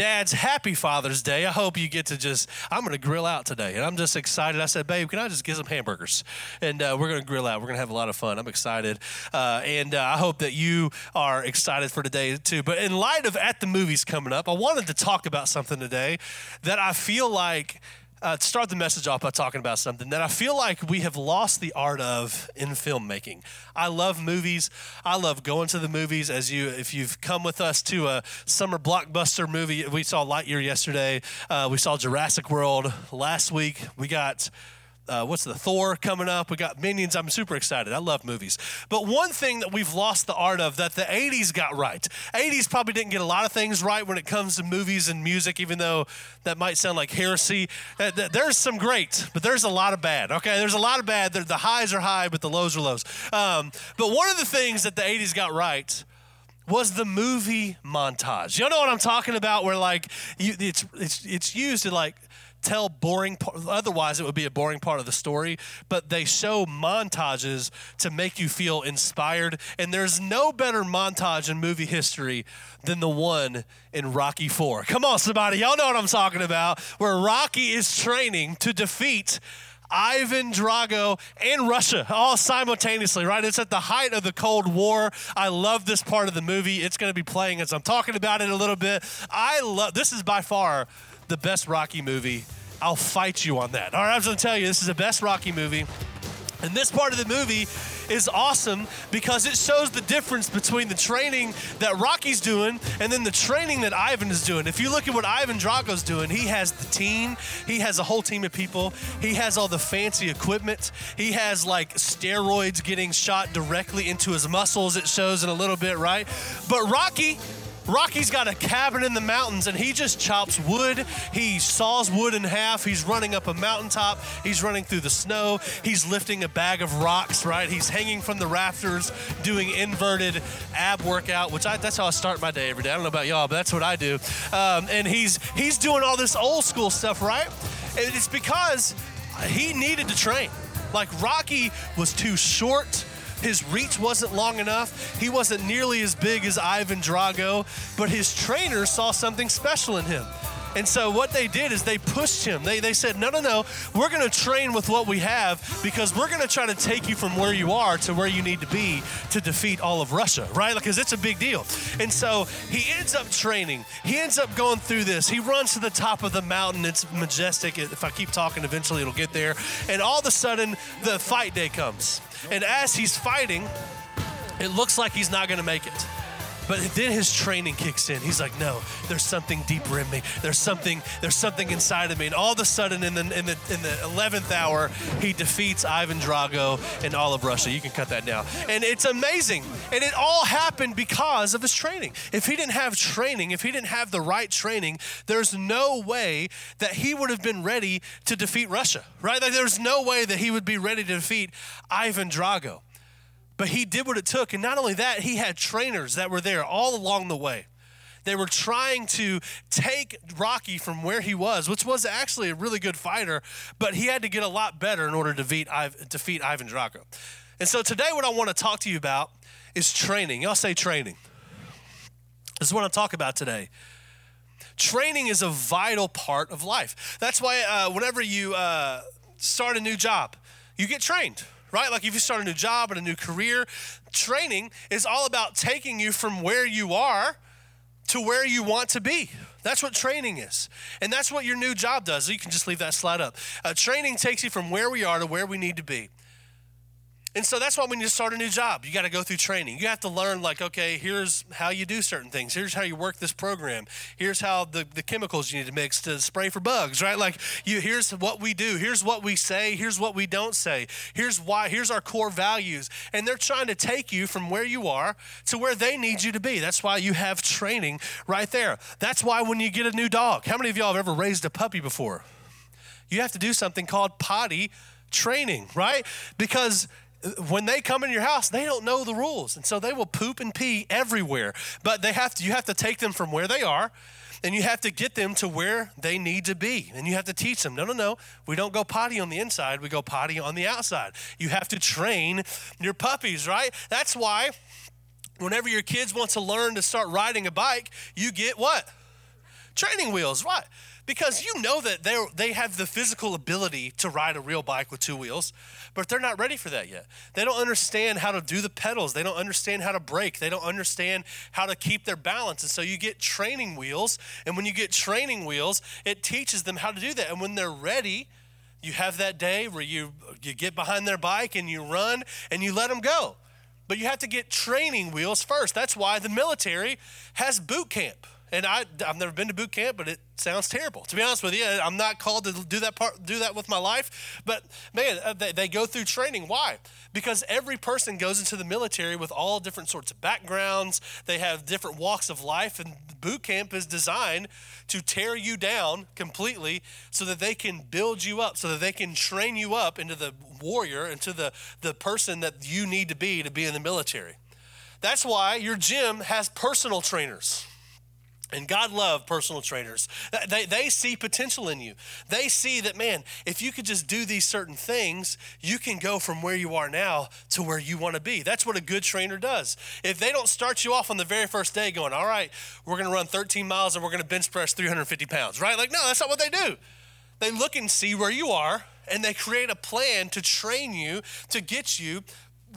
dads, happy Father's Day. I hope you get to just, I'm going to grill out today. And I'm just excited. I said, babe, can I just get some hamburgers? And uh, we're going to grill out. We're going to have a lot of fun. I'm excited. Uh, and uh, I hope that you are excited for today too. But in light of At the Movies coming up, I wanted to talk about something today that I feel like uh, start the message off by talking about something that I feel like we have lost the art of in filmmaking. I love movies. I love going to the movies. As you, if you've come with us to a summer blockbuster movie, we saw Lightyear yesterday. Uh, we saw Jurassic World last week. We got uh, what's the Thor coming up? We got Minions. I'm super excited. I love movies. But one thing that we've lost the art of that the 80s got right. 80s probably didn't get a lot of things right when it comes to movies and music, even though that might sound like heresy. Uh, there's some great, but there's a lot of bad. Okay, there's a lot of bad. The highs are high, but the lows are lows. Um, but one of the things that the 80s got right was the movie montage. Y'all know what I'm talking about? Where like you, it's it's it's used to like tell boring otherwise it would be a boring part of the story but they show montages to make you feel inspired and there's no better montage in movie history than the one in Rocky 4 come on somebody y'all know what I'm talking about where Rocky is training to defeat Ivan Drago and Russia all simultaneously, right? It's at the height of the Cold War. I love this part of the movie. It's going to be playing as I'm talking about it a little bit. I love this is by far the best Rocky movie. I'll fight you on that. All right, I was going to tell you, this is the best Rocky movie. And this part of the movie is awesome because it shows the difference between the training that Rocky's doing and then the training that Ivan is doing. If you look at what Ivan Drago's doing, he has the team, he has a whole team of people, he has all the fancy equipment, he has like steroids getting shot directly into his muscles, it shows in a little bit, right? But Rocky, Rocky's got a cabin in the mountains and he just chops wood. He saws wood in half. He's running up a mountaintop. He's running through the snow. He's lifting a bag of rocks, right? He's hanging from the rafters doing inverted ab workout, which I, that's how I start my day every day. I don't know about y'all, but that's what I do. Um, and he's, he's doing all this old school stuff, right? And it's because he needed to train. Like Rocky was too short his reach wasn't long enough. He wasn't nearly as big as Ivan Drago, but his trainer saw something special in him. And so what they did is they pushed him. They, they said, no, no, no, we're going to train with what we have because we're going to try to take you from where you are to where you need to be to defeat all of Russia, right? Because it's a big deal. And so he ends up training. He ends up going through this. He runs to the top of the mountain. It's majestic. If I keep talking, eventually it'll get there. And all of a sudden, the fight day comes. And as he's fighting, it looks like he's not going to make it. But then his training kicks in. He's like, no, there's something deeper in me. There's something, there's something inside of me. And all of a sudden, in the in the in the eleventh hour, he defeats Ivan Drago and all of Russia. You can cut that down. And it's amazing. And it all happened because of his training. If he didn't have training, if he didn't have the right training, there's no way that he would have been ready to defeat Russia. Right? Like there's no way that he would be ready to defeat Ivan Drago. But he did what it took. And not only that, he had trainers that were there all along the way. They were trying to take Rocky from where he was, which was actually a really good fighter, but he had to get a lot better in order to defeat, defeat Ivan Drago. And so today, what I want to talk to you about is training. Y'all say training. This is what I'm talking about today. Training is a vital part of life. That's why uh, whenever you uh, start a new job, you get trained right? Like if you start a new job and a new career, training is all about taking you from where you are to where you want to be. That's what training is. And that's what your new job does. You can just leave that slide up. Uh, training takes you from where we are to where we need to be. And so that's why when you start a new job, you got to go through training. You have to learn, like, okay, here's how you do certain things. Here's how you work this program. Here's how the, the chemicals you need to mix to spray for bugs, right? Like, you here's what we do. Here's what we say. Here's what we don't say. Here's why. Here's our core values. And they're trying to take you from where you are to where they need you to be. That's why you have training right there. That's why when you get a new dog, how many of y'all have ever raised a puppy before? You have to do something called potty training, right? Because when they come in your house, they don't know the rules. And so they will poop and pee everywhere. But they have to, you have to take them from where they are and you have to get them to where they need to be. And you have to teach them no, no, no, we don't go potty on the inside, we go potty on the outside. You have to train your puppies, right? That's why whenever your kids want to learn to start riding a bike, you get what? Training wheels, why? Because you know that they they have the physical ability to ride a real bike with two wheels, but they're not ready for that yet. They don't understand how to do the pedals. They don't understand how to brake. They don't understand how to keep their balance. And so you get training wheels, and when you get training wheels, it teaches them how to do that. And when they're ready, you have that day where you you get behind their bike and you run and you let them go. But you have to get training wheels first. That's why the military has boot camp. And I, I've never been to boot camp, but it sounds terrible. To be honest with you, I'm not called to do that part, do that with my life. But man, uh, they, they go through training. Why? Because every person goes into the military with all different sorts of backgrounds. They have different walks of life, and boot camp is designed to tear you down completely, so that they can build you up, so that they can train you up into the warrior, into the the person that you need to be to be in the military. That's why your gym has personal trainers. And God loved personal trainers. They, they see potential in you. They see that, man, if you could just do these certain things, you can go from where you are now to where you want to be. That's what a good trainer does. If they don't start you off on the very first day going, all right, we're going to run 13 miles and we're going to bench press 350 pounds, right? Like, no, that's not what they do. They look and see where you are and they create a plan to train you, to get you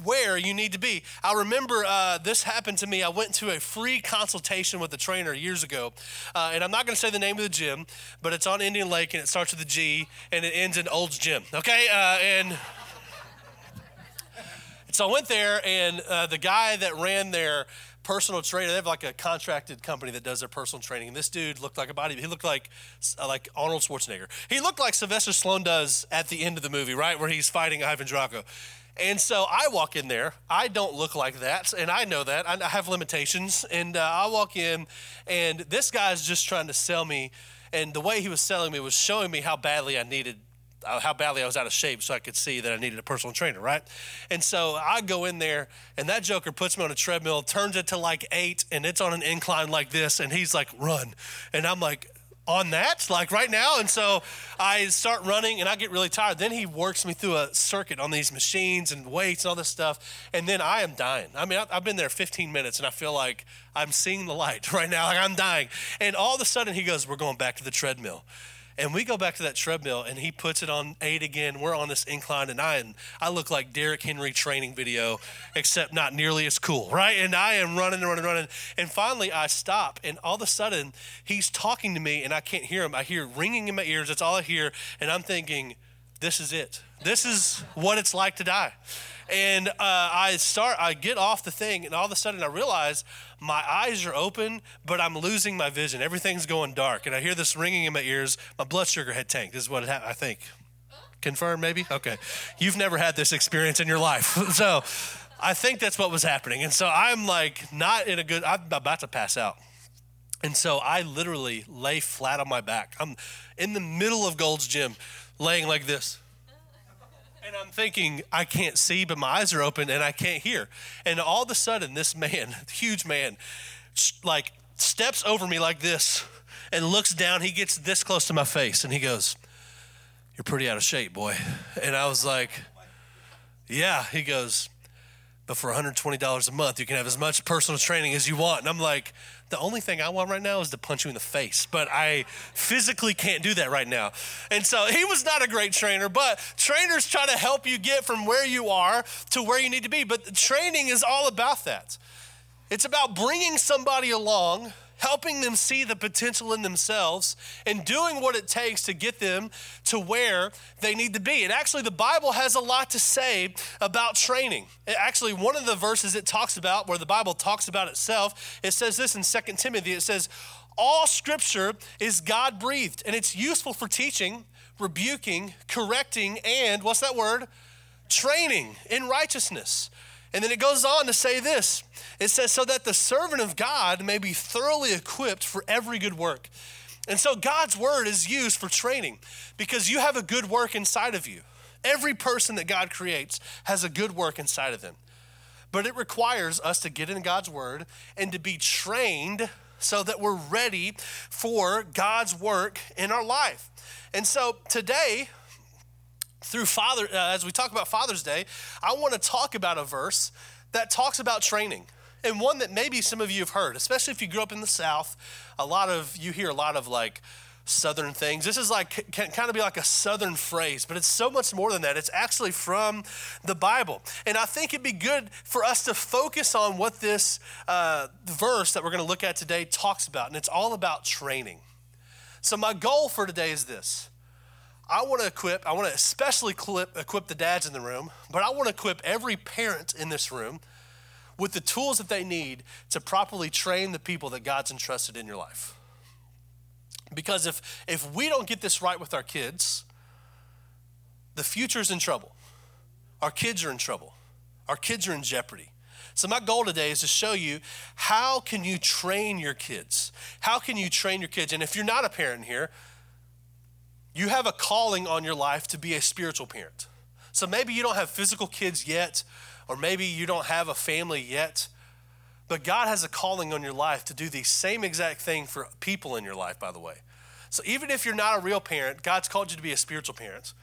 where you need to be. I remember uh, this happened to me. I went to a free consultation with a trainer years ago, uh, and I'm not going to say the name of the gym, but it's on Indian Lake and it starts with a G and it ends in Old's Gym. Okay, uh, and so I went there, and uh, the guy that ran their personal trainer. They have like a contracted company that does their personal training. And this dude looked like a body. He looked like uh, like Arnold Schwarzenegger. He looked like Sylvester Stallone does at the end of the movie, right, where he's fighting Ivan Drago. And so I walk in there. I don't look like that, and I know that. I have limitations. And uh, I walk in, and this guy's just trying to sell me. And the way he was selling me was showing me how badly I needed, uh, how badly I was out of shape, so I could see that I needed a personal trainer, right? And so I go in there, and that joker puts me on a treadmill, turns it to like eight, and it's on an incline like this, and he's like, run. And I'm like, on that, like right now. And so I start running and I get really tired. Then he works me through a circuit on these machines and weights and all this stuff. And then I am dying. I mean, I've been there 15 minutes and I feel like I'm seeing the light right now. Like I'm dying. And all of a sudden he goes, We're going back to the treadmill. And we go back to that treadmill and he puts it on eight again. We're on this incline and I, and I look like Derrick Henry training video, except not nearly as cool, right? And I am running and running, running. And finally I stop and all of a sudden he's talking to me and I can't hear him. I hear ringing in my ears. That's all I hear. And I'm thinking, this is it. This is what it's like to die. And uh, I start, I get off the thing, and all of a sudden I realize my eyes are open, but I'm losing my vision. Everything's going dark, and I hear this ringing in my ears. My blood sugar had tanked. This is what it ha- I think. Confirm, maybe? Okay. You've never had this experience in your life. so I think that's what was happening. And so I'm like, not in a good, I'm about to pass out. And so I literally lay flat on my back. I'm in the middle of Gold's Gym, laying like this. And I'm thinking, I can't see, but my eyes are open and I can't hear. And all of a sudden, this man, huge man, like steps over me like this and looks down. He gets this close to my face and he goes, You're pretty out of shape, boy. And I was like, Yeah. He goes, But for $120 a month, you can have as much personal training as you want. And I'm like, the only thing I want right now is to punch you in the face, but I physically can't do that right now. And so he was not a great trainer, but trainers try to help you get from where you are to where you need to be. But training is all about that. It's about bringing somebody along helping them see the potential in themselves and doing what it takes to get them to where they need to be. And actually, the Bible has a lot to say about training. Actually, one of the verses it talks about, where the Bible talks about itself, it says this in 2 Timothy it says, All scripture is God breathed, and it's useful for teaching, rebuking, correcting, and what's that word? Training in righteousness and then it goes on to say this it says, so that the servant of God may be thoroughly equipped for every good work. And so God's word is used for training because you have a good work inside of you. Every person that God creates has a good work inside of them. But it requires us to get in God's word and to be trained so that we're ready for God's work in our life. And so today, through Father, uh, as we talk about Father's Day, I want to talk about a verse that talks about training. and one that maybe some of you have heard, especially if you grew up in the South. A lot of you hear a lot of like southern things. This is like can kind of be like a southern phrase, but it's so much more than that. It's actually from the Bible, and I think it'd be good for us to focus on what this uh, verse that we're going to look at today talks about, and it's all about training. So my goal for today is this. I want to equip, I want to especially equip, equip the dads in the room, but I want to equip every parent in this room with the tools that they need to properly train the people that God's entrusted in your life. Because if, if we don't get this right with our kids, the future's in trouble. Our kids are in trouble. Our kids are in jeopardy. So my goal today is to show you how can you train your kids? How can you train your kids? And if you're not a parent here, you have a calling on your life to be a spiritual parent. So maybe you don't have physical kids yet, or maybe you don't have a family yet, but God has a calling on your life to do the same exact thing for people in your life, by the way. So even if you're not a real parent, God's called you to be a spiritual parent.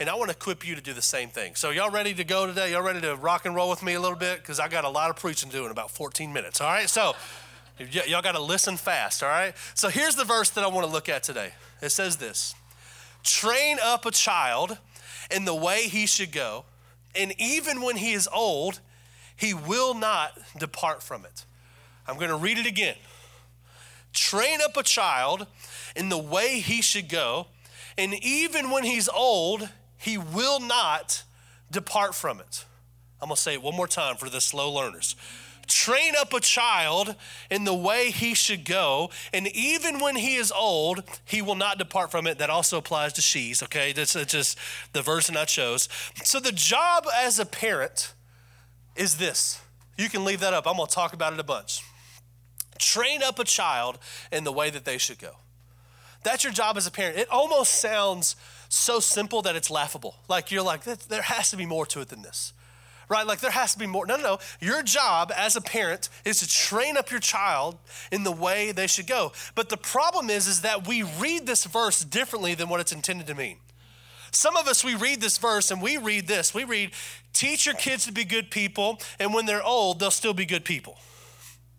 And I want to equip you to do the same thing. So, y'all ready to go today? Y'all ready to rock and roll with me a little bit? Because I got a lot of preaching to do in about 14 minutes. All right? So, y'all got to listen fast. All right? So, here's the verse that I want to look at today. It says this Train up a child in the way he should go, and even when he is old, he will not depart from it. I'm going to read it again. Train up a child in the way he should go, and even when he's old, he will not depart from it. I'm going to say it one more time for the slow learners. Train up a child in the way he should go, and even when he is old, he will not depart from it. That also applies to she's, okay? That's just the version I chose. So, the job as a parent is this. You can leave that up. I'm going to talk about it a bunch. Train up a child in the way that they should go. That's your job as a parent. It almost sounds so simple that it's laughable. Like you're like, there has to be more to it than this. Right? Like there has to be more. No, no, no. Your job as a parent is to train up your child in the way they should go. But the problem is, is that we read this verse differently than what it's intended to mean. Some of us, we read this verse and we read this. We read, teach your kids to be good people, and when they're old, they'll still be good people.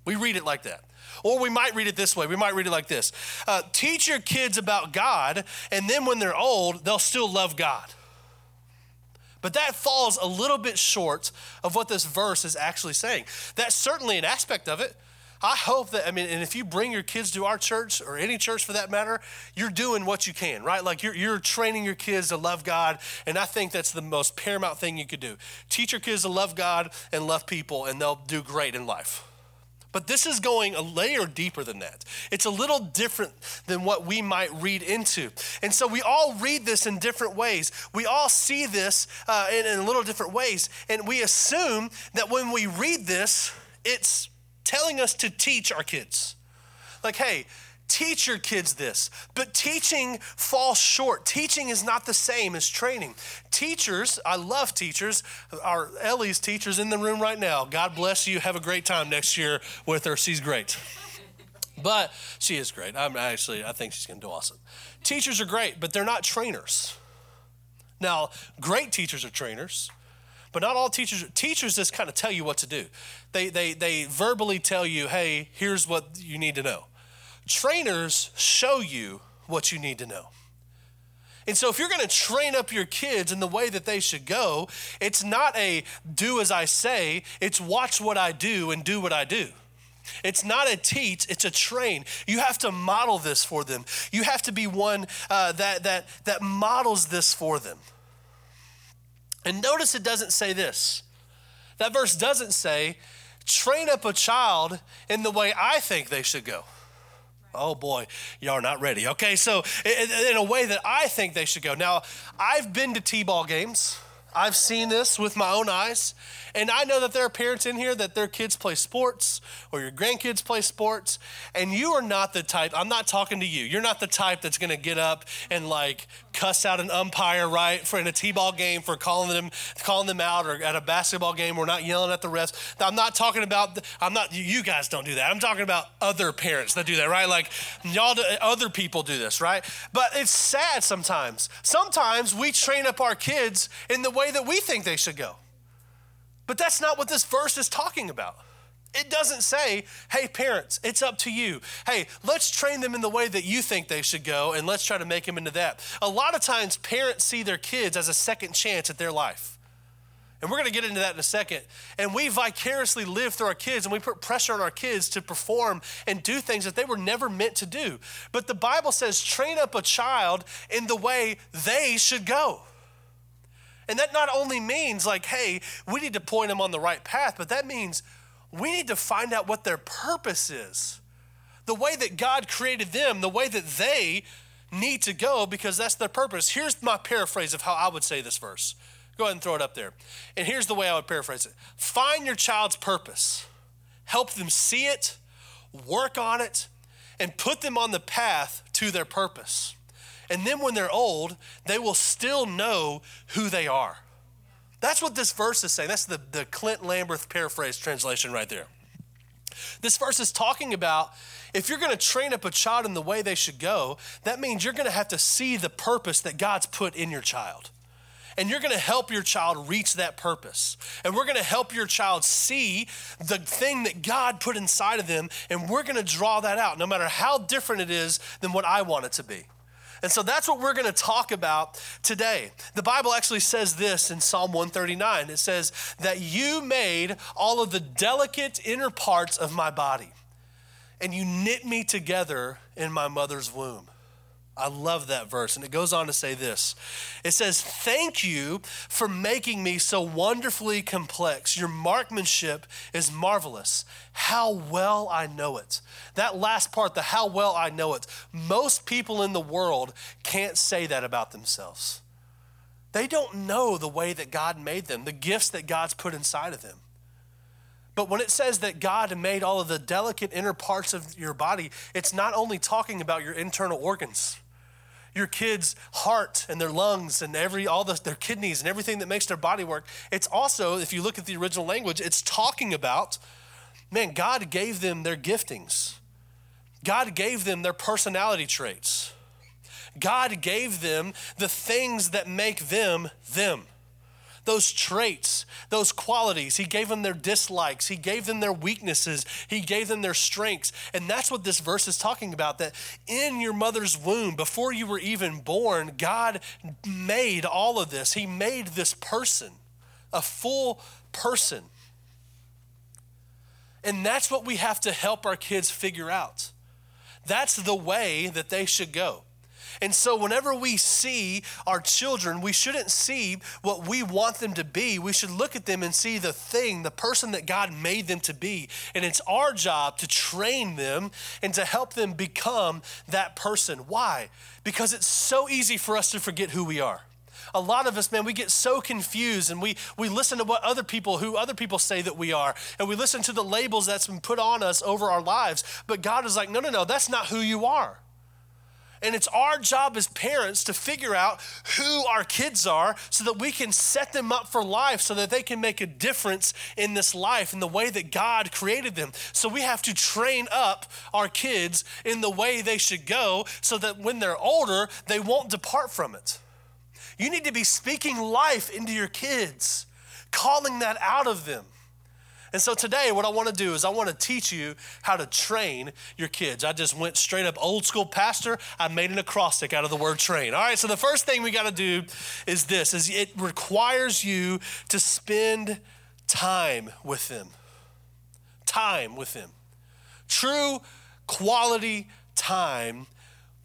We read it like that. Or we might read it this way. We might read it like this uh, Teach your kids about God, and then when they're old, they'll still love God. But that falls a little bit short of what this verse is actually saying. That's certainly an aspect of it. I hope that, I mean, and if you bring your kids to our church or any church for that matter, you're doing what you can, right? Like you're, you're training your kids to love God. And I think that's the most paramount thing you could do. Teach your kids to love God and love people, and they'll do great in life. But this is going a layer deeper than that. It's a little different than what we might read into. And so we all read this in different ways. We all see this uh, in, in little different ways. And we assume that when we read this, it's telling us to teach our kids. Like, hey, Teach your kids this. But teaching falls short. Teaching is not the same as training. Teachers, I love teachers. Our Ellie's teachers in the room right now. God bless you. Have a great time next year with her. She's great. But she is great. I'm actually, I think she's going to do awesome. Teachers are great, but they're not trainers. Now, great teachers are trainers, but not all teachers. Teachers just kind of tell you what to do. They, they, they verbally tell you, hey, here's what you need to know. Trainers show you what you need to know. And so, if you're going to train up your kids in the way that they should go, it's not a do as I say, it's watch what I do and do what I do. It's not a teach, it's a train. You have to model this for them. You have to be one uh, that, that, that models this for them. And notice it doesn't say this. That verse doesn't say, train up a child in the way I think they should go. Oh boy, y'all are not ready. Okay, so in a way that I think they should go. Now, I've been to T ball games. I've seen this with my own eyes. And I know that there are parents in here that their kids play sports or your grandkids play sports, and you are not the type, I'm not talking to you. You're not the type that's gonna get up and like cuss out an umpire, right, for in a T-ball game for calling them calling them out or at a basketball game, we're not yelling at the refs. I'm not talking about I'm not you guys don't do that. I'm talking about other parents that do that, right? Like y'all do, other people do this, right? But it's sad sometimes. Sometimes we train up our kids in the way that we think they should go. But that's not what this verse is talking about. It doesn't say, hey, parents, it's up to you. Hey, let's train them in the way that you think they should go and let's try to make them into that. A lot of times, parents see their kids as a second chance at their life. And we're going to get into that in a second. And we vicariously live through our kids and we put pressure on our kids to perform and do things that they were never meant to do. But the Bible says, train up a child in the way they should go. And that not only means, like, hey, we need to point them on the right path, but that means we need to find out what their purpose is. The way that God created them, the way that they need to go, because that's their purpose. Here's my paraphrase of how I would say this verse. Go ahead and throw it up there. And here's the way I would paraphrase it Find your child's purpose, help them see it, work on it, and put them on the path to their purpose. And then when they're old, they will still know who they are. That's what this verse is saying. That's the, the Clint Lamberth paraphrase translation right there. This verse is talking about if you're going to train up a child in the way they should go, that means you're going to have to see the purpose that God's put in your child. And you're going to help your child reach that purpose. And we're going to help your child see the thing that God put inside of them. And we're going to draw that out, no matter how different it is than what I want it to be. And so that's what we're going to talk about today. The Bible actually says this in Psalm 139 it says, That you made all of the delicate inner parts of my body, and you knit me together in my mother's womb. I love that verse. And it goes on to say this it says, Thank you for making me so wonderfully complex. Your markmanship is marvelous. How well I know it. That last part, the how well I know it, most people in the world can't say that about themselves. They don't know the way that God made them, the gifts that God's put inside of them. But when it says that God made all of the delicate inner parts of your body, it's not only talking about your internal organs your kids' heart and their lungs and every all the, their kidneys and everything that makes their body work. It's also, if you look at the original language, it's talking about, man, God gave them their giftings. God gave them their personality traits. God gave them the things that make them them those traits, those qualities. He gave them their dislikes, He gave them their weaknesses, He gave them their strengths. And that's what this verse is talking about that in your mother's womb, before you were even born, God made all of this. He made this person, a full person. And that's what we have to help our kids figure out. That's the way that they should go. And so, whenever we see our children, we shouldn't see what we want them to be. We should look at them and see the thing, the person that God made them to be. And it's our job to train them and to help them become that person. Why? Because it's so easy for us to forget who we are a lot of us man we get so confused and we we listen to what other people who other people say that we are and we listen to the labels that's been put on us over our lives but god is like no no no that's not who you are and it's our job as parents to figure out who our kids are so that we can set them up for life so that they can make a difference in this life in the way that God created them. So we have to train up our kids in the way they should go so that when they're older, they won't depart from it. You need to be speaking life into your kids, calling that out of them. And so today, what I want to do is I want to teach you how to train your kids. I just went straight up old school pastor. I made an acrostic out of the word train. All right, so the first thing we got to do is this is it requires you to spend time with them. Time with them. True quality time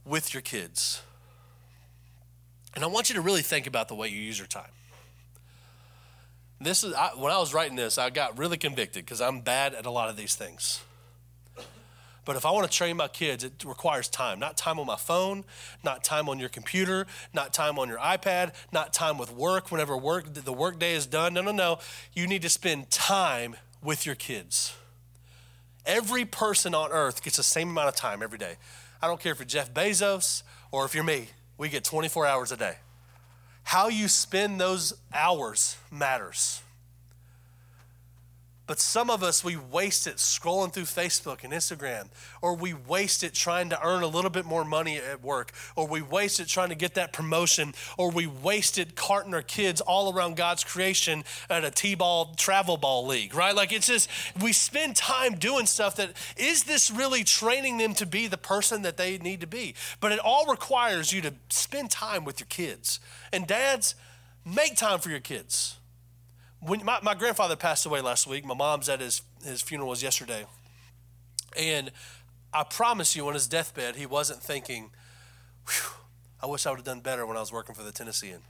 with your kids. And I want you to really think about the way you use your time. This is I, when I was writing this, I got really convicted because I'm bad at a lot of these things. But if I want to train my kids, it requires time. Not time on my phone, not time on your computer, not time on your iPad, not time with work whenever work the work day is done. No, no, no. You need to spend time with your kids. Every person on earth gets the same amount of time every day. I don't care if you're Jeff Bezos or if you're me. We get 24 hours a day. How you spend those hours matters. But some of us, we waste it scrolling through Facebook and Instagram, or we waste it trying to earn a little bit more money at work, or we waste it trying to get that promotion, or we waste it carting our kids all around God's creation at a T ball travel ball league, right? Like it's just, we spend time doing stuff that is this really training them to be the person that they need to be? But it all requires you to spend time with your kids. And dads, make time for your kids when my, my grandfather passed away last week, my mom's at his, his funeral was yesterday. And I promise you, on his deathbed, he wasn't thinking, I wish I would have done better when I was working for the Tennessean.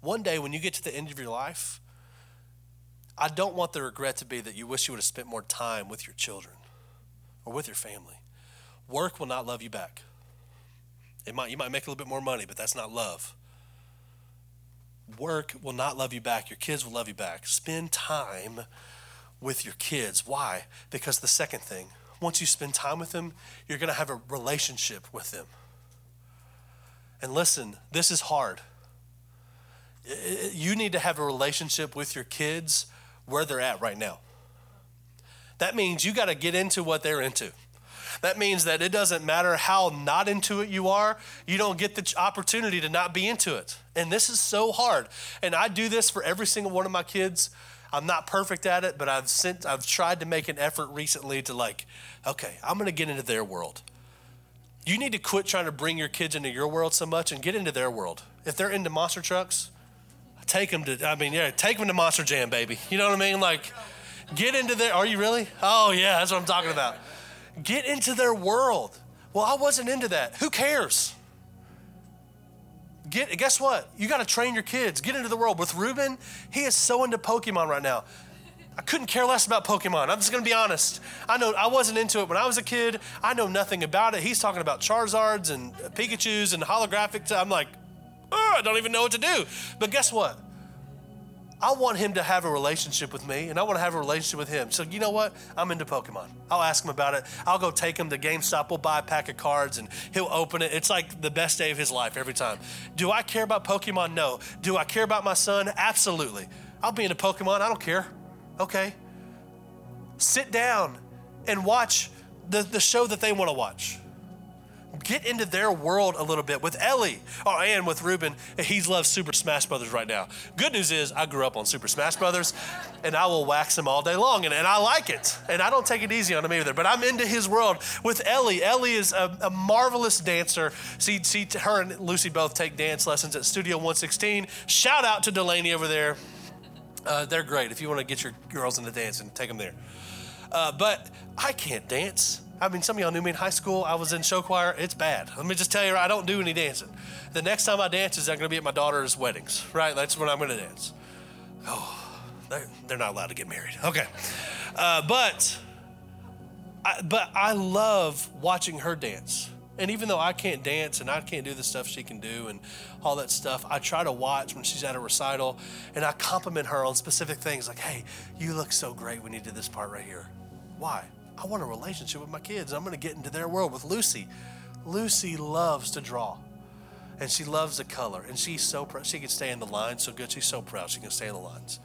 One day, when you get to the end of your life, I don't want the regret to be that you wish you would have spent more time with your children or with your family. Work will not love you back. It might, you might make a little bit more money, but that's not love work will not love you back. Your kids will love you back. Spend time with your kids. Why? Because the second thing, once you spend time with them, you're going to have a relationship with them. And listen, this is hard. You need to have a relationship with your kids where they're at right now. That means you got to get into what they're into. That means that it doesn't matter how not into it you are, you don't get the opportunity to not be into it. And this is so hard. And I do this for every single one of my kids. I'm not perfect at it, but I've sent I've tried to make an effort recently to like, okay, I'm going to get into their world. You need to quit trying to bring your kids into your world so much and get into their world. If they're into monster trucks, take them to I mean, yeah, take them to Monster Jam, baby. You know what I mean? Like get into their Are you really? Oh, yeah, that's what I'm talking about. Get into their world. Well, I wasn't into that. Who cares? Get, guess what? You got to train your kids. Get into the world. With Ruben, he is so into Pokemon right now. I couldn't care less about Pokemon. I'm just gonna be honest. I know I wasn't into it when I was a kid. I know nothing about it. He's talking about Charizards and Pikachu's and holographic. I'm like, oh, I don't even know what to do. But guess what? I want him to have a relationship with me and I want to have a relationship with him. So, you know what? I'm into Pokemon. I'll ask him about it. I'll go take him to GameStop. We'll buy a pack of cards and he'll open it. It's like the best day of his life every time. Do I care about Pokemon? No. Do I care about my son? Absolutely. I'll be into Pokemon. I don't care. Okay. Sit down and watch the, the show that they want to watch get into their world a little bit with Ellie. Oh, and with Ruben, he loves Super Smash Brothers right now. Good news is I grew up on Super Smash Brothers, and I will wax him all day long, and, and I like it. And I don't take it easy on him either. But I'm into his world with Ellie. Ellie is a, a marvelous dancer. See, see, her and Lucy both take dance lessons at Studio 116. Shout out to Delaney over there. Uh, they're great. If you want to get your girls into dancing, take them there. Uh, but I can't dance. I mean, some of y'all knew me in high school. I was in show choir. It's bad. Let me just tell you, I don't do any dancing. The next time I dance is I'm going to be at my daughter's weddings, right? That's when I'm going to dance. Oh, they're, not allowed to get married. Okay. Uh, but, I, but I love watching her dance. And even though I can't dance and I can't do the stuff she can do and all that stuff, I try to watch when she's at a recital and I compliment her on specific things like, hey, you look so great when you did this part right here. Why? I want a relationship with my kids. I'm going to get into their world with Lucy. Lucy loves to draw and she loves the color and she's so proud. She can stay in the lines so good. She's so proud she can stay in the lines.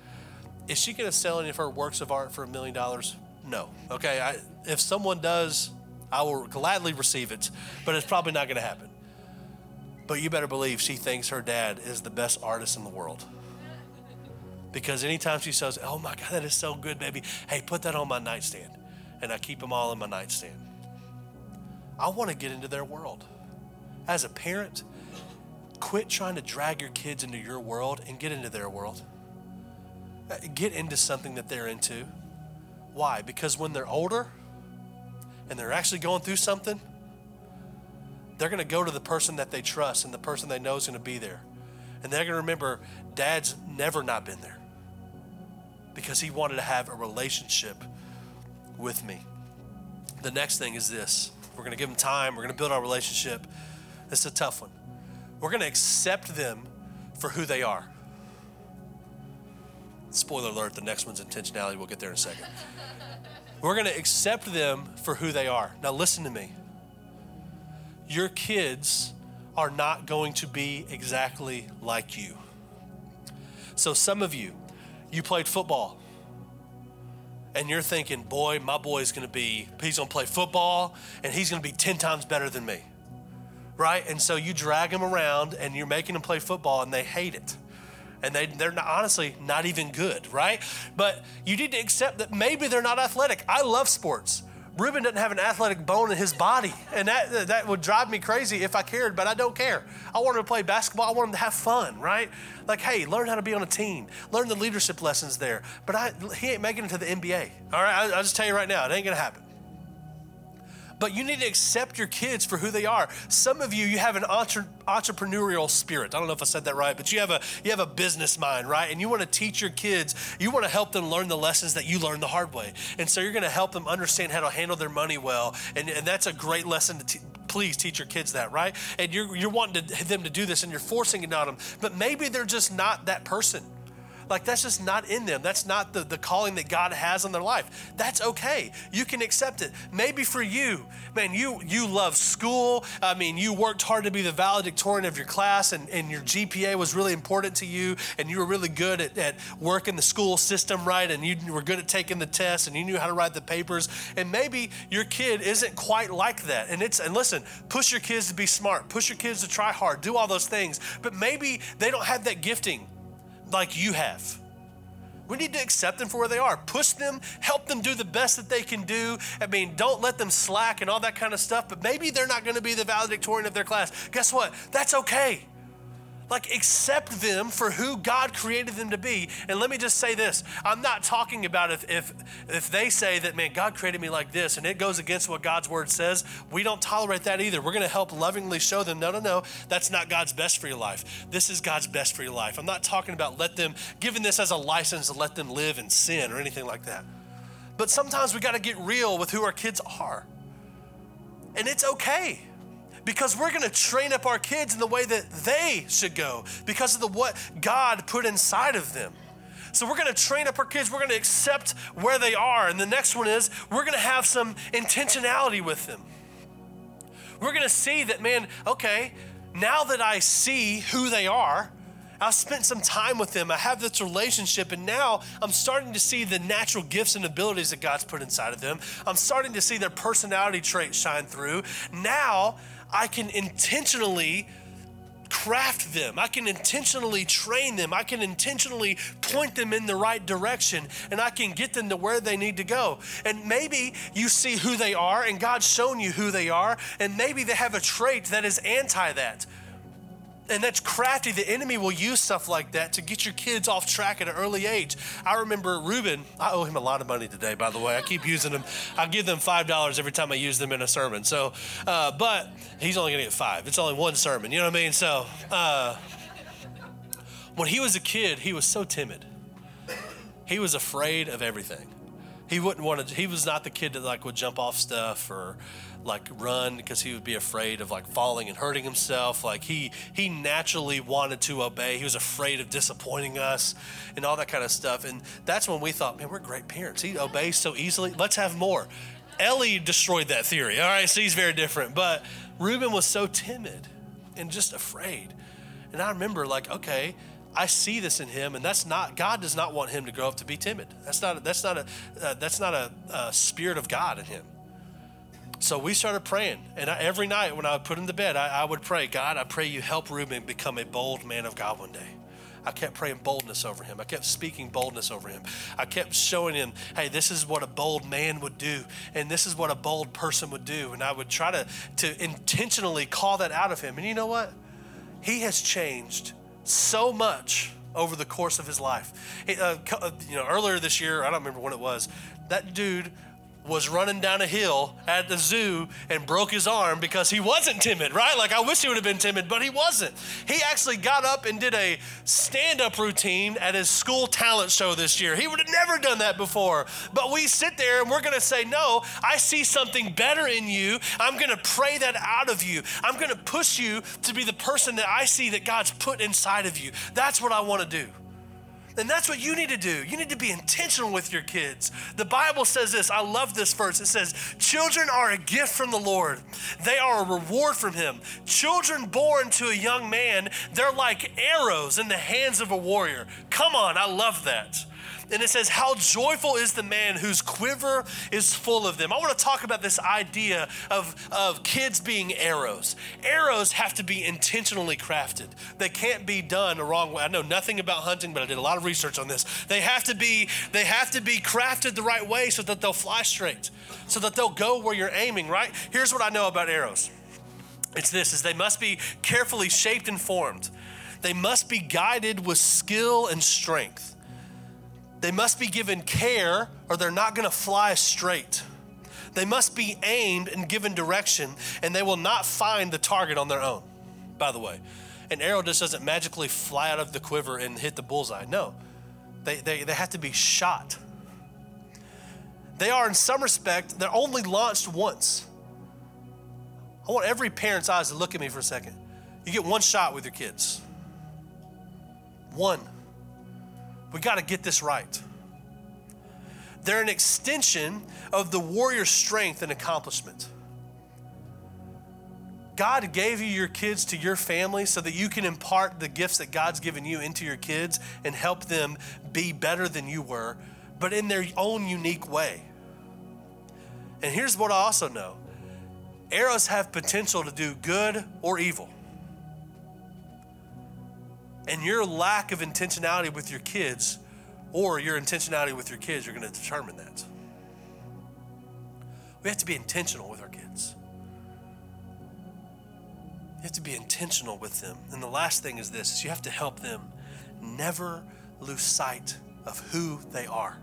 Is she going to sell any of her works of art for a million dollars? No. Okay. I, if someone does, I will gladly receive it, but it's probably not going to happen. But you better believe she thinks her dad is the best artist in the world. Because anytime she says, Oh my God, that is so good, baby. Hey, put that on my nightstand and I keep them all in my nightstand. I want to get into their world. As a parent, quit trying to drag your kids into your world and get into their world. Uh, get into something that they're into. Why? Because when they're older and they're actually going through something, they're going to go to the person that they trust and the person they know is going to be there. And they're going to remember dad's never not been there because he wanted to have a relationship with me. The next thing is this we're going to give them time, we're going to build our relationship. It's a tough one. We're going to accept them for who they are. Spoiler alert, the next one's intentionality. We'll get there in a second. We're going to accept them for who they are. Now, listen to me. Your kids are not going to be exactly like you. So, some of you, you played football and you're thinking, boy, my boy's gonna be, he's gonna play football and he's gonna be 10 times better than me, right? And so you drag him around and you're making him play football and they hate it. And they, they're not, honestly not even good, right? But you need to accept that maybe they're not athletic. I love sports. Ruben doesn't have an athletic bone in his body, and that, that would drive me crazy if I cared, but I don't care. I want him to play basketball. I want him to have fun, right? Like, hey, learn how to be on a team, learn the leadership lessons there. But I, he ain't making it to the NBA, all right? I, I'll just tell you right now, it ain't gonna happen but you need to accept your kids for who they are. Some of you, you have an entre- entrepreneurial spirit. I don't know if I said that right, but you have a you have a business mind, right? And you want to teach your kids. You want to help them learn the lessons that you learned the hard way. And so you're going to help them understand how to handle their money well. And, and that's a great lesson to. Please teach your kids that, right? And you're, you're wanting to, them to do this and you're forcing it on them. But maybe they're just not that person. Like that's just not in them. That's not the, the calling that God has on their life. That's okay. You can accept it. Maybe for you, man, you you love school. I mean, you worked hard to be the valedictorian of your class and, and your GPA was really important to you and you were really good at, at working the school system right and you were good at taking the tests and you knew how to write the papers. And maybe your kid isn't quite like that. And it's and listen, push your kids to be smart, push your kids to try hard, do all those things. But maybe they don't have that gifting like you have. We need to accept them for where they are. Push them, help them do the best that they can do. I mean, don't let them slack and all that kind of stuff, but maybe they're not going to be the valedictorian of their class. Guess what? That's okay. Like, accept them for who God created them to be. And let me just say this I'm not talking about if, if, if they say that, man, God created me like this and it goes against what God's word says. We don't tolerate that either. We're going to help lovingly show them, no, no, no, that's not God's best for your life. This is God's best for your life. I'm not talking about let them, giving this as a license to let them live in sin or anything like that. But sometimes we got to get real with who our kids are. And it's okay because we're going to train up our kids in the way that they should go because of the what God put inside of them. So we're going to train up our kids. We're going to accept where they are. And the next one is we're going to have some intentionality with them. We're going to see that, man, okay, now that I see who they are, I've spent some time with them. I have this relationship, and now I'm starting to see the natural gifts and abilities that God's put inside of them. I'm starting to see their personality traits shine through. Now I can intentionally craft them. I can intentionally train them. I can intentionally point them in the right direction and I can get them to where they need to go. And maybe you see who they are and God's shown you who they are, and maybe they have a trait that is anti that and that's crafty. The enemy will use stuff like that to get your kids off track at an early age. I remember Ruben, I owe him a lot of money today, by the way. I keep using them. I give them $5 every time I use them in a sermon. So, uh, but he's only going to get five. It's only one sermon. You know what I mean? So, uh, when he was a kid, he was so timid. He was afraid of everything. He wouldn't want to, he was not the kid that like would jump off stuff or, like run because he would be afraid of like falling and hurting himself. Like he he naturally wanted to obey. He was afraid of disappointing us and all that kind of stuff. And that's when we thought, man, we're great parents. He obeys so easily. Let's have more. Ellie destroyed that theory. All right, so he's very different. But Reuben was so timid and just afraid. And I remember like, okay, I see this in him, and that's not God does not want him to grow up to be timid. That's not that's not a uh, that's not a, a spirit of God in him. So we started praying. And I, every night when I would put him to bed, I, I would pray, God, I pray you help Reuben become a bold man of God one day. I kept praying boldness over him. I kept speaking boldness over him. I kept showing him, hey, this is what a bold man would do, and this is what a bold person would do. And I would try to, to intentionally call that out of him. And you know what? He has changed so much over the course of his life. Uh, uh, you know, earlier this year, I don't remember when it was, that dude was running down a hill at the zoo and broke his arm because he wasn't timid, right? Like, I wish he would have been timid, but he wasn't. He actually got up and did a stand up routine at his school talent show this year. He would have never done that before. But we sit there and we're going to say, No, I see something better in you. I'm going to pray that out of you. I'm going to push you to be the person that I see that God's put inside of you. That's what I want to do. And that's what you need to do. You need to be intentional with your kids. The Bible says this. I love this verse. It says, Children are a gift from the Lord, they are a reward from Him. Children born to a young man, they're like arrows in the hands of a warrior. Come on, I love that. And it says, How joyful is the man whose quiver is full of them. I want to talk about this idea of, of kids being arrows. Arrows have to be intentionally crafted, they can't be done the wrong way. I know nothing about hunting, but I did a lot of research on this. They have to be, they have to be crafted the right way so that they'll fly straight, so that they'll go where you're aiming, right? Here's what I know about arrows. It's this is they must be carefully shaped and formed. They must be guided with skill and strength. They must be given care or they're not going to fly straight. They must be aimed and given direction, and they will not find the target on their own, by the way. An arrow just doesn't magically fly out of the quiver and hit the bullseye. No, they, they, they have to be shot. They are, in some respect, they're only launched once. I want every parent's eyes to look at me for a second. You get one shot with your kids. One. We got to get this right. They're an extension of the warrior's strength and accomplishment. God gave you your kids to your family so that you can impart the gifts that God's given you into your kids and help them be better than you were, but in their own unique way. And here's what I also know arrows have potential to do good or evil. And your lack of intentionality with your kids or your intentionality with your kids you're going to determine that. We have to be intentional with our kids. You have to be intentional with them. And the last thing is this is you have to help them never lose sight of who they are.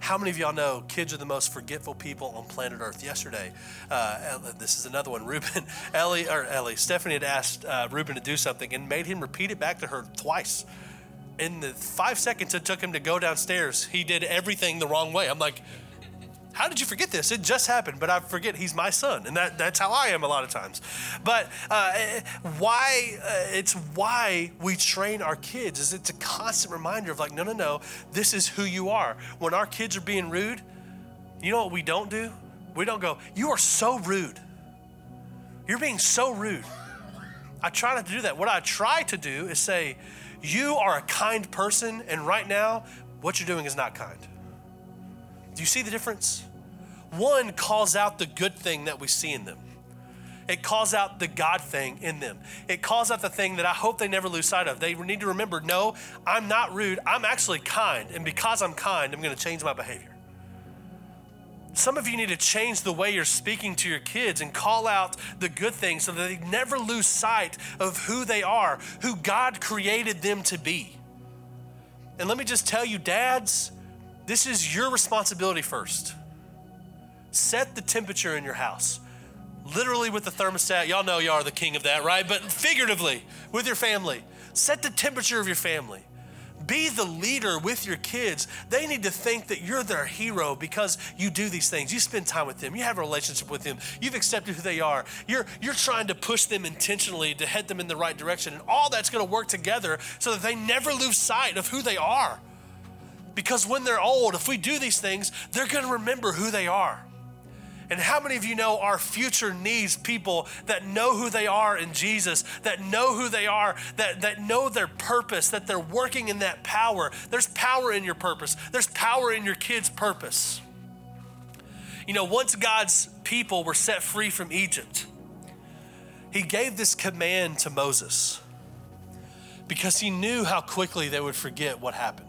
How many of y'all know kids are the most forgetful people on planet Earth? Yesterday, uh, this is another one. Ruben, Ellie, or Ellie, Stephanie had asked uh, Ruben to do something and made him repeat it back to her twice. In the five seconds it took him to go downstairs, he did everything the wrong way. I'm like, how did you forget this? It just happened, but I forget he's my son, and that, that's how I am a lot of times. But uh, why? Uh, it's why we train our kids. Is it's a constant reminder of like, no, no, no, this is who you are. When our kids are being rude, you know what we don't do? We don't go, you are so rude. You're being so rude. I try not to do that. What I try to do is say, you are a kind person, and right now, what you're doing is not kind. Do you see the difference? One calls out the good thing that we see in them. It calls out the God thing in them. It calls out the thing that I hope they never lose sight of. They need to remember no, I'm not rude. I'm actually kind. And because I'm kind, I'm going to change my behavior. Some of you need to change the way you're speaking to your kids and call out the good things so that they never lose sight of who they are, who God created them to be. And let me just tell you, dads, this is your responsibility first. Set the temperature in your house. Literally with the thermostat. Y'all know y'all are the king of that, right? But figuratively with your family. Set the temperature of your family. Be the leader with your kids. They need to think that you're their hero because you do these things. You spend time with them. You have a relationship with them. You've accepted who they are. You're, you're trying to push them intentionally to head them in the right direction. And all that's going to work together so that they never lose sight of who they are. Because when they're old, if we do these things, they're going to remember who they are. And how many of you know our future needs people that know who they are in Jesus, that know who they are, that, that know their purpose, that they're working in that power? There's power in your purpose, there's power in your kid's purpose. You know, once God's people were set free from Egypt, he gave this command to Moses because he knew how quickly they would forget what happened.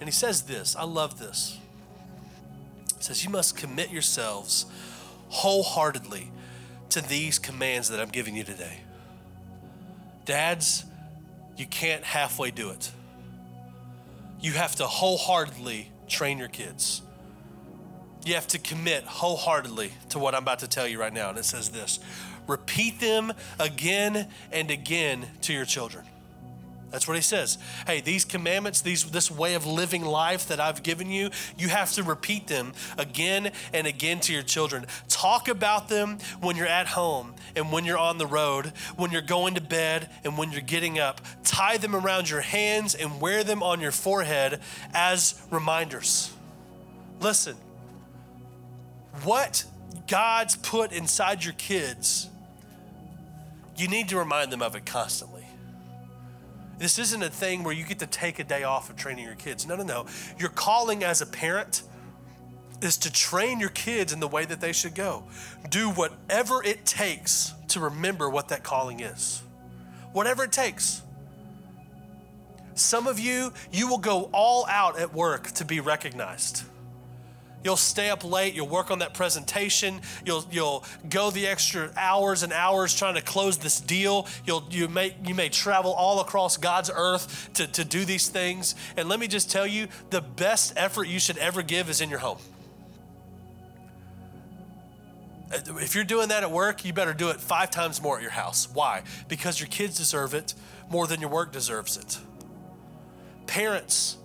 And he says this I love this says, You must commit yourselves wholeheartedly to these commands that I'm giving you today. Dads, you can't halfway do it. You have to wholeheartedly train your kids. You have to commit wholeheartedly to what I'm about to tell you right now. And it says this repeat them again and again to your children. That's what he says. Hey, these commandments, these this way of living life that I've given you, you have to repeat them again and again to your children. Talk about them when you're at home and when you're on the road, when you're going to bed and when you're getting up. Tie them around your hands and wear them on your forehead as reminders. Listen. What God's put inside your kids, you need to remind them of it constantly. This isn't a thing where you get to take a day off of training your kids. No, no, no. Your calling as a parent is to train your kids in the way that they should go. Do whatever it takes to remember what that calling is. Whatever it takes. Some of you, you will go all out at work to be recognized. You'll stay up late, you'll work on that presentation, you'll you'll go the extra hours and hours trying to close this deal. You'll you may you may travel all across God's earth to, to do these things. And let me just tell you, the best effort you should ever give is in your home. If you're doing that at work, you better do it five times more at your house. Why? Because your kids deserve it more than your work deserves it. Parents,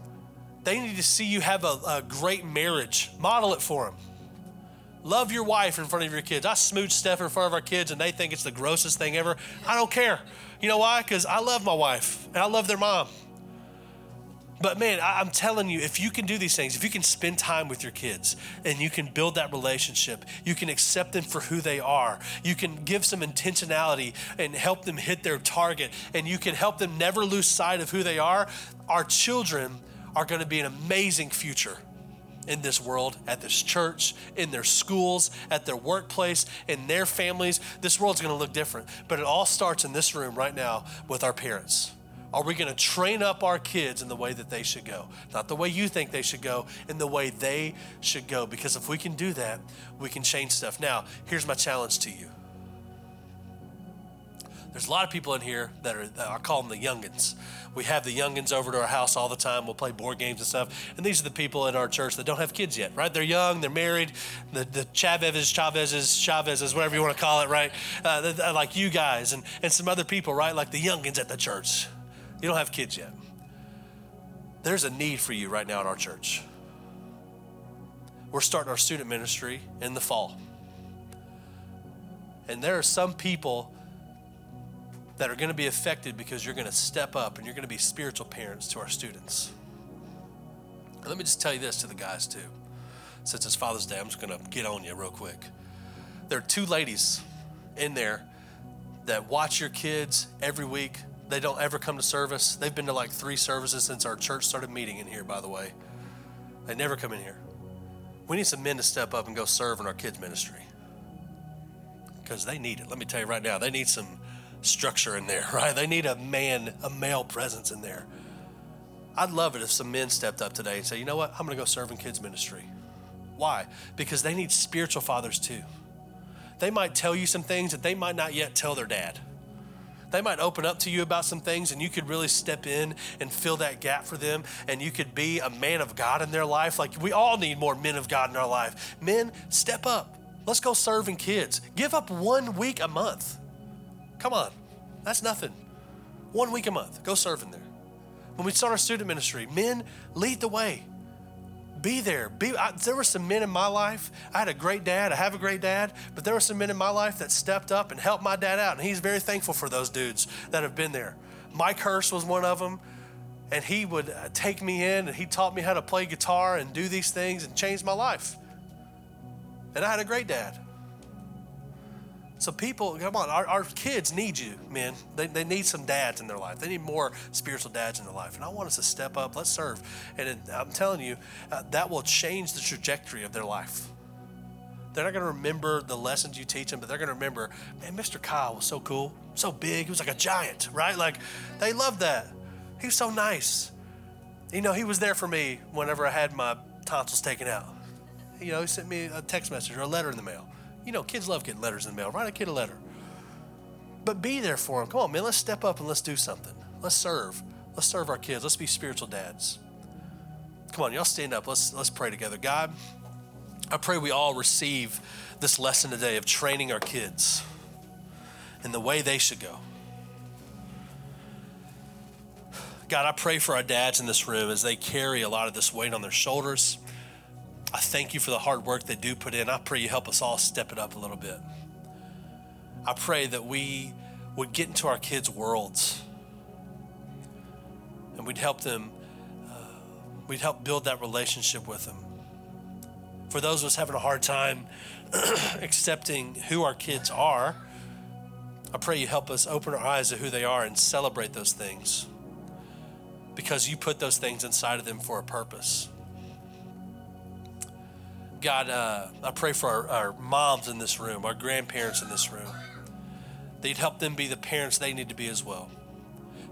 they need to see you have a, a great marriage. Model it for them. Love your wife in front of your kids. I smooch Steph in front of our kids and they think it's the grossest thing ever. I don't care. You know why? Because I love my wife and I love their mom. But man, I, am telling you, if you can do these things, if you can spend time with your kids and you can build that relationship, you can accept them for who they are, you can give some intentionality and help them hit their target, and you can help them never lose sight of who they are, our children are going to be an amazing future in this world, at this church, in their schools, at their workplace, in their families. This world's going to look different. But it all starts in this room right now with our parents. Are we going to train up our kids in the way that they should go? Not the way you think they should go, in the way they should go. Because if we can do that, we can change stuff. Now, here's my challenge to you. There's a lot of people in here that are, I call them the youngins. We have the youngins over to our house all the time. We'll play board games and stuff. And these are the people in our church that don't have kids yet, right? They're young, they're married. The, the Chavezes, Chavezes, Chavezes, whatever you want to call it, right? Uh, like you guys and, and some other people, right? Like the youngins at the church. You don't have kids yet. There's a need for you right now at our church. We're starting our student ministry in the fall. And there are some people that are going to be affected because you're going to step up and you're going to be spiritual parents to our students. And let me just tell you this to the guys too. Since it's Father's Day, I'm just going to get on you real quick. There are two ladies in there that watch your kids every week they don't ever come to service. They've been to like three services since our church started meeting in here, by the way. They never come in here. We need some men to step up and go serve in our kids' ministry because they need it. Let me tell you right now, they need some structure in there, right? They need a man, a male presence in there. I'd love it if some men stepped up today and said, you know what, I'm going to go serve in kids' ministry. Why? Because they need spiritual fathers too. They might tell you some things that they might not yet tell their dad. They might open up to you about some things and you could really step in and fill that gap for them and you could be a man of God in their life. Like we all need more men of God in our life. Men, step up. Let's go serving kids. Give up one week a month. Come on, that's nothing. One week a month, go serve in there. When we start our student ministry, men, lead the way be there. Be, I, there were some men in my life. I had a great dad. I have a great dad, but there were some men in my life that stepped up and helped my dad out, and he's very thankful for those dudes that have been there. Mike Hurst was one of them, and he would uh, take me in and he taught me how to play guitar and do these things and changed my life. And I had a great dad. So people, come on, our, our kids need you, men. They, they need some dads in their life. They need more spiritual dads in their life. And I want us to step up. Let's serve. And it, I'm telling you, uh, that will change the trajectory of their life. They're not going to remember the lessons you teach them, but they're going to remember, man, Mr. Kyle was so cool, so big. He was like a giant, right? Like they loved that. He was so nice. You know, he was there for me whenever I had my tonsils taken out. You know, he sent me a text message or a letter in the mail. You know, kids love getting letters in the mail. Write a kid a letter. But be there for them. Come on, man, let's step up and let's do something. Let's serve. Let's serve our kids. Let's be spiritual dads. Come on, y'all stand up. Let's let's pray together. God, I pray we all receive this lesson today of training our kids in the way they should go. God, I pray for our dads in this room as they carry a lot of this weight on their shoulders. I thank you for the hard work they do put in. I pray you help us all step it up a little bit. I pray that we would get into our kids' worlds and we'd help them, uh, we'd help build that relationship with them. For those of us having a hard time accepting who our kids are, I pray you help us open our eyes to who they are and celebrate those things. because you put those things inside of them for a purpose. God, uh, I pray for our, our moms in this room, our grandparents in this room, that you'd help them be the parents they need to be as well.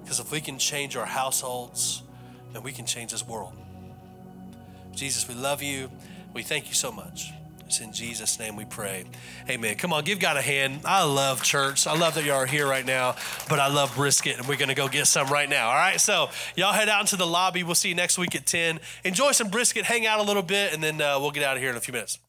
Because if we can change our households, then we can change this world. Jesus, we love you. We thank you so much. It's in Jesus' name we pray. Amen. Come on, give God a hand. I love church. I love that y'all are here right now, but I love brisket, and we're going to go get some right now. All right, so y'all head out into the lobby. We'll see you next week at 10. Enjoy some brisket, hang out a little bit, and then uh, we'll get out of here in a few minutes.